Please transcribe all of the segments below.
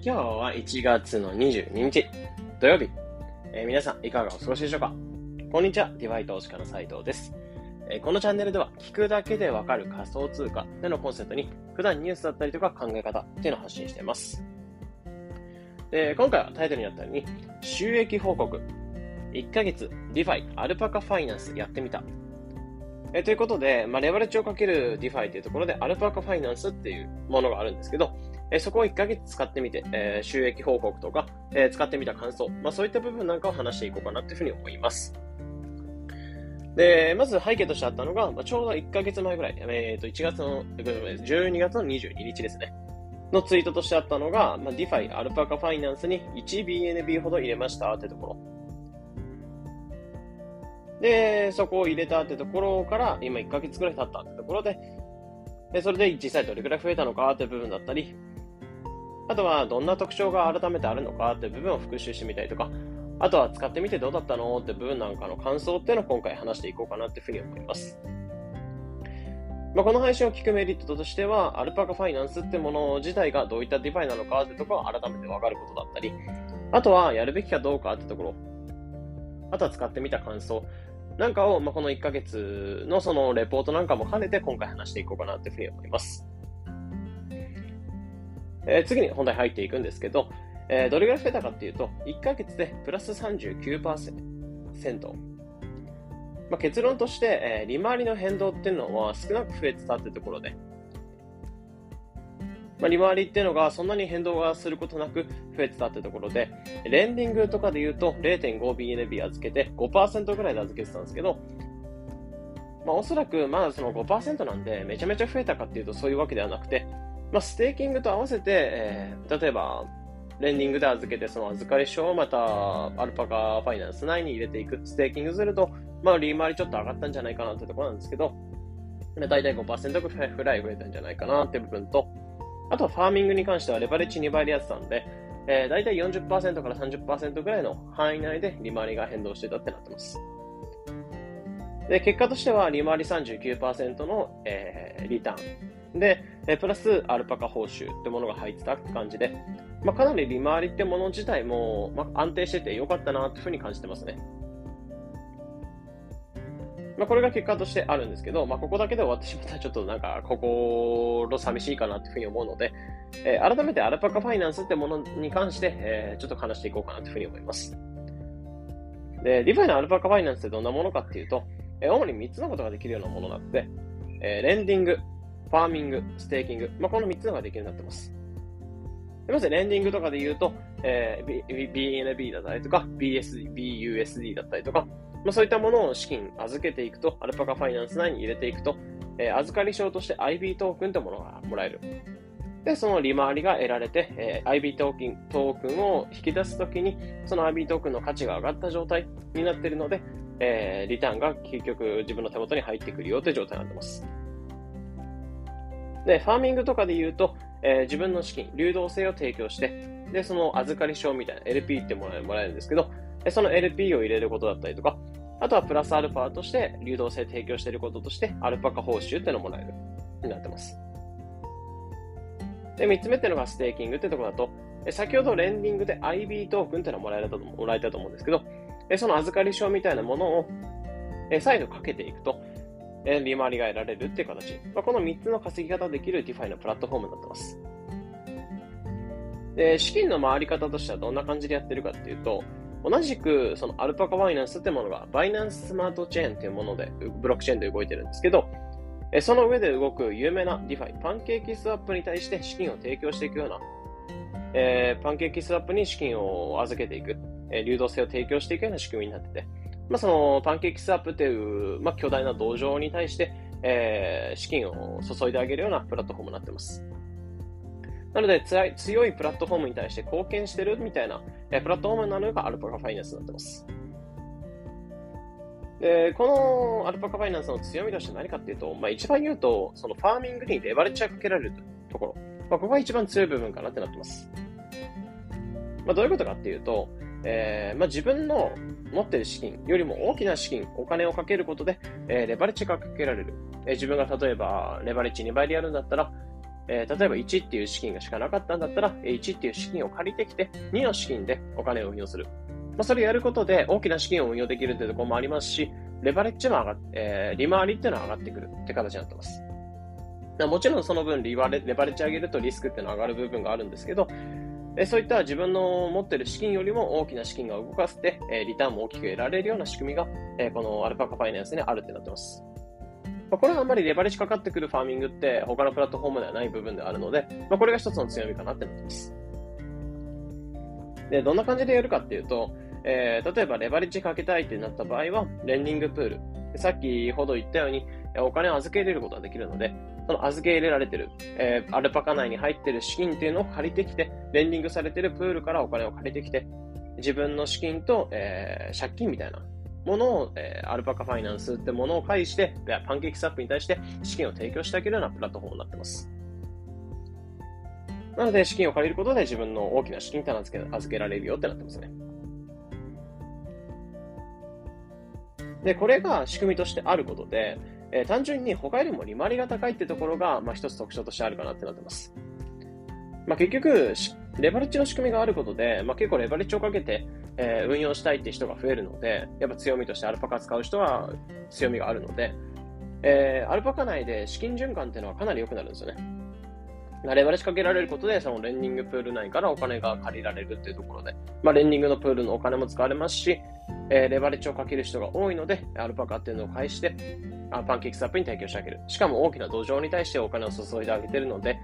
今日は1月の22日土曜日、えー、皆さんいかがお過ごしでしょうか？こんにちは、 DeFi 投資家の斉藤です、えー、このチャンネルでは聞くだけでわかる仮想通貨でのコンセプトに普段ニュースだったりとか考え方っていうのを発信しています。で今回はタイトルにあったように収益報告。1ヶ月 DeFi Alpaca Finance やってみた。えということで、まあ、レバレッジをかける DeFi というところで、 Alpaca Finance っていうものがあるんですけど、えそこを1ヶ月使ってみて、えー、収益報告とか、えー、使ってみた感想、まあ、そういった部分なんかを話していこうかなというふうに思います。で、まず背景としてあったのが、まあ、ちょうど1ヶ月前ぐらい、えっ、ー、と、1月の、12月の22日ですね。のツイートとしてあったのが、まあ、 DeFi Alpaca Finance に 1BNB ほど入れましたってところ。で、そこを入れたってところから、今1ヶ月ぐらい経ったってところで、でそれで実際どれくらい増えたのかって部分だったり、あとはどんな特徴が改めてあるのかっていう部分を復習してみたりとか、あとは使ってみてどうだったのって部分なんかの感想っていうのを今回話していこうかなっていうふうに思います。まあ、この配信を聞くメリットとしては、 Alpaca Finance ってもの自体がどういった DeFi なのかってところを改めてわかることだったり、あとはやるべきかどうかってところ、あとは使ってみた感想なんかを、まあ、この1ヶ月のそのレポートなんかも兼ねて今回話していこうかなというふうに思います。えー、次に本題入っていくんですけど、えー、どれぐらい増えたかっていうと、1ヶ月でプラス39%。まあ、結論として、えー、利回りの変動っていうのは少なく増えてたってところで、まあ、利回りっていうのがそんなに変動がすることなく増えてたってところで、レンディングとかで言うと 0.5BNB 預けて5%ぐらいで預けてたんですけど、まあ、おそらくまだその5%なんでめちゃめちゃ増えたかっていうとそういうわけではなくて、まあ、ステーキングと合わせて、えー、例えば、レンディングで預けて、その預かり証をまた、 Alpaca Finance 内に入れていく、ステーキングすると、まあ、利回りちょっと上がったんじゃないかなってところなんですけど、大体5%ぐらい増えたんじゃないかなって部分と、あとはファーミングに関してはレバレッジ2倍でやってたんで、えー、大体40%から30%ぐらいの範囲内で利回りが変動してたってなってます。で、結果としては利回り39%の、えー、リターン。で、えプラスアルパカ報酬ってものが入ってたって感じで、まあ、かなり利回りってもの自体も、まあ、安定してて良かったなというふうに感じてますね。まあ、これが結果としてあるんですけど、まあ、ここだけで終わってしまったらちょっとなんか心寂しいかなというふうに思うので、えー、改めて Alpaca Finance ってものに関して、えー、ちょっと話していこうかなというふうに思います。で、 DeFi の Alpaca Finance ってどんなものかっていうと、えー、主に3つのことができるようなものなので、えー、レンディング、ファーミング、ステーキング、まあ、この3つのができるようになってます。まず、レンディングとかで言うと、えー、BNB だったりとか、BSD、BUSD だったりとか、まあ、そういったものを資金預けていくと、 Alpaca Finance 内に入れていくと、えー、預かり証として IB トークンというものがもらえる。で、その利回りが得られて、えー、IB トークントークンを引き出すときに、その IB トークンの価値が上がった状態になっているので、えー、リターンが結局自分の手元に入ってくるよという状態になっています。で、ファーミングとかで言うと、えー、自分の資金、流動性を提供して、で、その預かり証みたいな LP ってもらえるんですけど、その LP を入れることだったりとか、あとはプラスアルファとして流動性提供していることとして、アルパカ報酬ってのをもらえるになってます。で、三つ目っていうのがステーキングってところだと、先ほどレンディングで IB トークンってのをもらえたともらえたと思うんですけど、その預かり証みたいなものを再度かけていくと、利回りが得られるっていう形。まあ、この3つの稼ぎ方できる DeFi のプラットフォームになってます。で、資金の回り方としてはどんな感じでやってるかっていうと、同じくそのアルパカバイナンスってものがバイナンススマートチェーンっていうもので、ブロックチェーンで動いてるんですけど、その上で動く有名な DeFi、パンケーキスワップに対して資金を提供していくような、えー、パンケーキスワップに資金を預けていく、え、流動性を提供していくような仕組みになってて、まあ、そのパンケーキスワップという、まあ、巨大な道場に対して、えー、資金を注いであげるようなプラットフォームになっています。なので、強いプラットフォームに対して貢献してるみたいな、えー、プラットフォームなのがアルパカファイナンスになってます。で、このアルパカファイナンスの強みとして何かっていうと、まあ、一番言うと、そのファーミングにレバレッジがかけられるところ。まあ、ここが一番強い部分かなってなってます。まあ、どういうことかっていうと、えーまあ、自分の持っている資金よりも大きな資金、お金をかけることで、えー、レバレッジがかけられる。えー、自分が例えばレバレッジ2倍でやるんだったら、え、例えば1っていう資金がしかなかったんだったら、1っていう資金を借りてきて、2の資金でお金を運用する。まあ、それをやることで大きな資金を運用できるっていうところもありますし、レバレッジも上がって、え、利回りっていうのは上がってくるって形になってます。もちろんその分レバレレバレッジ上げるとリスクっていうのは上がる部分があるんですけど、えそういった自分の持っている資金よりも大きな資金が動かせて、えリターンも大きく得られるような仕組みが、えこのアルパカファイナンスにあるってなってます。まこれはあんまりレバレッジかかってくるファーミングって他のプラットフォームではない部分であるので、まあ、これが一つの強みかなってなってます。で、どんな感じでやるかっていうと、えー、例えばレバレッジかけたいってなった場合は、レンディングプール。さっきほど言ったように、お金を預け入れることができるので、その預け入れられてる、えー、アルパカ内に入ってる資金っていうのを借りてきて、レンディングされてるプールからお金を借りてきて、自分の資金と、えー、借金みたいなものを、えー、アルパカファイナンスってものを介して、パンケーキスタップに対して資金を提供してあげるようなプラットフォームになってます。なので、資金を借りることで自分の大きな資金って預け預けられるよってなってますね。で、これが仕組みとしてあることで、えー、単純に他よりも利回りが高いってところが、まあ、一つ特徴としてあるかなってなってます。まあ、結局、レバレッジの仕組みがあることで、まあ、結構レバレッジをかけて、えー、運用したいって人が増えるので、やっぱ強みとしてアルパカ使う人は強みがあるので、えー、アルパカ内で資金循環っていうのはかなり良くなるんですよね。レバレッジかけられることで、そのレンディングプール内からお金が借りられるっていうところで、まあ、レンディングのプールのお金も使われますし、えー、レバレッジをかける人が多いので、アルパカっていうのを介して、あパンケーキスアップに提供してあげる。しかも大きな土壌に対してお金を注いであげてるので、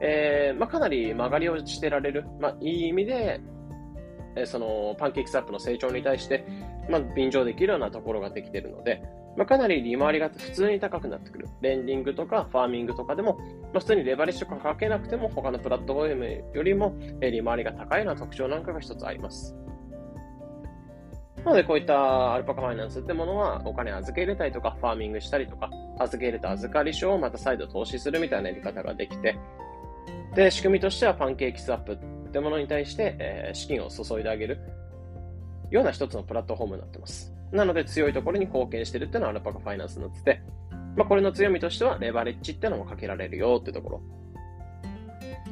えー、まあ、かなり曲がりをしてられる。まあ、いい意味で、えー、その、パンケーキスアップの成長に対して、まあ、便乗できるようなところができてるので、まあ、かなり利回りが普通に高くなってくる。レンディングとかファーミングとかでも、まあ、普通にレバレッジとかかけなくても他のプラットフォームよりも利回りが高いような特徴なんかが一つあります。なので、こういったアルパカファイナンスってものは、お金預け入れたりとか、ファーミングしたりとか、預け入れた預かり書をまた再度投資するみたいなやり方ができて、で、仕組みとしてはパンケーキスアップってものに対して、えー、資金を注いであげるような一つのプラットフォームになってます。なので強いところに貢献してるっていうのはアルパカファイナンスになってて、まあ、これの強みとしてはレバレッジってのもかけられるよってところ。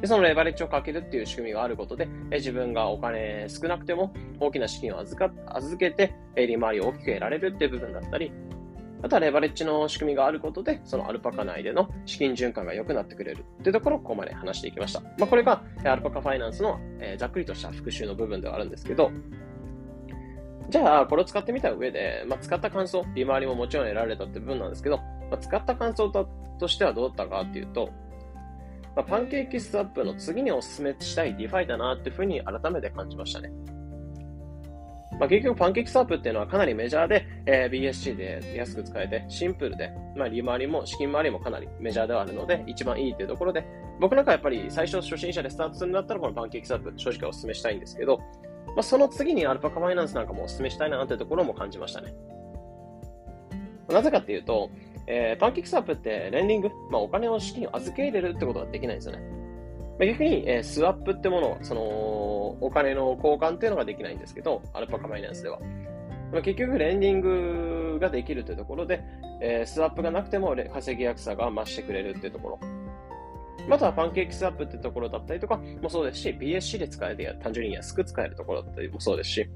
で、そのレバレッジをかけるっていう仕組みがあることで、え自分がお金少なくても大きな資金を預か預けて、え利回りを大きく得られるっていう部分だったり、あとはレバレッジの仕組みがあることで、その Alpaca 内での資金循環が良くなってくれるっていうところをここまで話していきました。まあ、これが Alpaca Finance の、えざっくりとした復習の部分ではあるんですけど、じゃあ、これを使ってみた上で、まあ、使った感想、利回りももちろん得られたって部分なんですけど、まあ、使った感想としてはどうだったかっていうと、まあ、 PancakeSwap の次にお勧めしたい DeFi だなっていうふうに改めて感じましたね。まあ、結局 PancakeSwap っていうのはかなりメジャーで、えー、BSC で安く使えて、シンプルで、まあ、利回りも資金回りもかなりメジャーではあるので、一番いいっていうところで、僕なんかやっぱり最初初心者でスタートするんだったらこの PancakeSwap 正直お勧めしたいんですけど、まあ、その次に Alpaca Finance なんかもお勧めしたいなってところも感じましたね。なぜかっていうと、えー、 PancakeSwap ってレンディング、まあ、お金を資金を預け入れるってことができないんですよね。まあ、逆に、えー、スワップってもの、その、お金の交換っていうのができないんですけど、アルパカファイナンスでは。まあ、結局、レンディングができるというところで、えー、スワップがなくても稼ぎやすさが増してくれるっていうところ。またはパンケーキスワップってところだったりとかもそうですし、BSC で使えて単純に安く使えるところだったりもそうですし、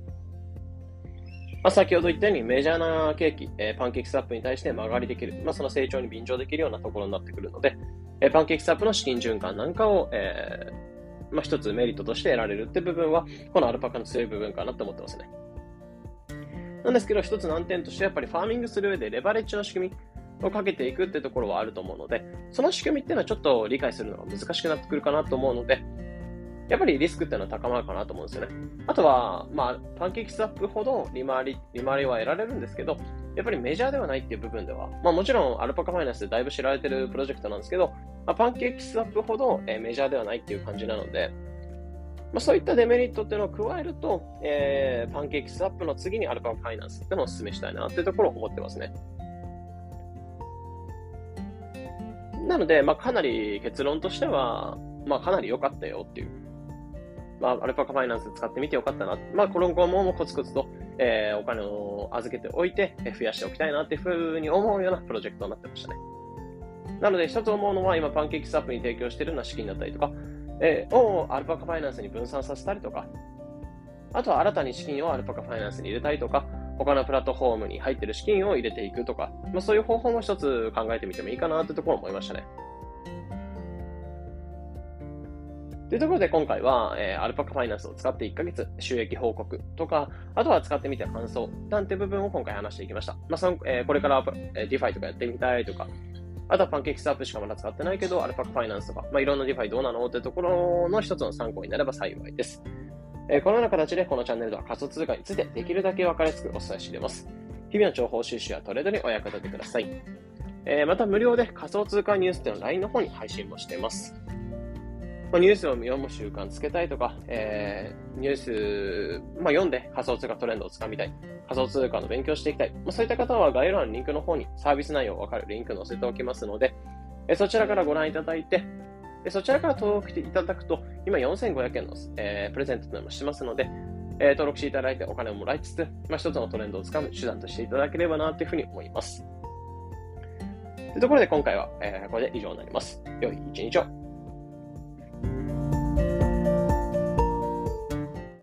まあ、先ほど言ったようにメジャーなケーキ、えー、パンケーキスワップに対して曲がりできる、まあ、その成長に便乗できるようなところになってくるので、えー、パンケーキスワップの資金循環なんかを、えーまあ、一つメリットとして得られるって部分は、このアルパカの強い部分かなって思ってますね。なんですけど、一つ難点としてやっぱりファーミングする上でレバレッジの仕組み、をかけていくってところはあると思うので、その仕組みっていうのはちょっと理解するのが難しくなってくるかなと思うので、やっぱりリスクっていうのは高まるかなと思うんですよね。あとは、まあ、パンケーキスワップほど利回り、利回りは得られるんですけど、やっぱりメジャーではないっていう部分では、まあもちろんアルパカファイナンスでだいぶ知られてるプロジェクトなんですけど、まあ、パンケーキスワップほど、えー、メジャーではないっていう感じなので、まあ、そういったデメリットっていうのを加えると、えー、パンケーキスワップの次にアルパカファイナンスってのをお勧めしたいなっていうところを思ってますね。なので、まあ、かなり結論としては、まあ、かなり良かったよっていう。まあ、アルパカファイナンス使ってみてよかったな。まあ、この後もコツコツと、えー、お金を預けておいて、増やしておきたいなっていうふうに思うようなプロジェクトになってましたね。なので、一つ思うのは、今、パンケーキスワップに提供しているような資金だったりとか、えー、をアルパカファイナンスに分散させたりとか、あとは新たに資金をアルパカファイナンスに入れたりとか、他のプラットフォームに入っている資金を入れていくとか、まあ、そういう方法も一つ考えてみてもいいかなというところを思いましたね。というところで今回は、えー、アルパカファイナンスを使って1ヶ月収益報告とか、あとは使ってみて感想なんて部分を今回話していきました。まあそのえー、これから、え、 DeFi とかやってみたいとか、あとは PancakeSwap しかまだ使ってないけど、 Alpaca Finance とか、まあ、いろんな DeFi どうなのってところの一つの参考になれば幸いです。えー、このような形でこのチャンネルでは仮想通貨についてできるだけ分かりやすくお伝えしています。日々の情報収集やトレードにお役立てください。えー、また無料で仮想通貨ニュースっていうの LINE の方に配信もしています。まあ、ニュースを読む習慣つけたいとか、えー、ニュース、まあ、読んで仮想通貨トレンドをつかみたい、仮想通貨の勉強していきたい、まあ、そういった方は概要欄のリンクの方にサービス内容わかるリンク載せておきますので、えー、そちらからご覧いただいて、でそちらから登録していただくと、今4500円の、えー、プレゼントというのもしますので、えー、登録していただいてお金をもらいつつ、まあ、一つのトレンドをつかむ手段としていただければなというふうに思います。というところで今回は、えー、これで以上になります。良い一日を。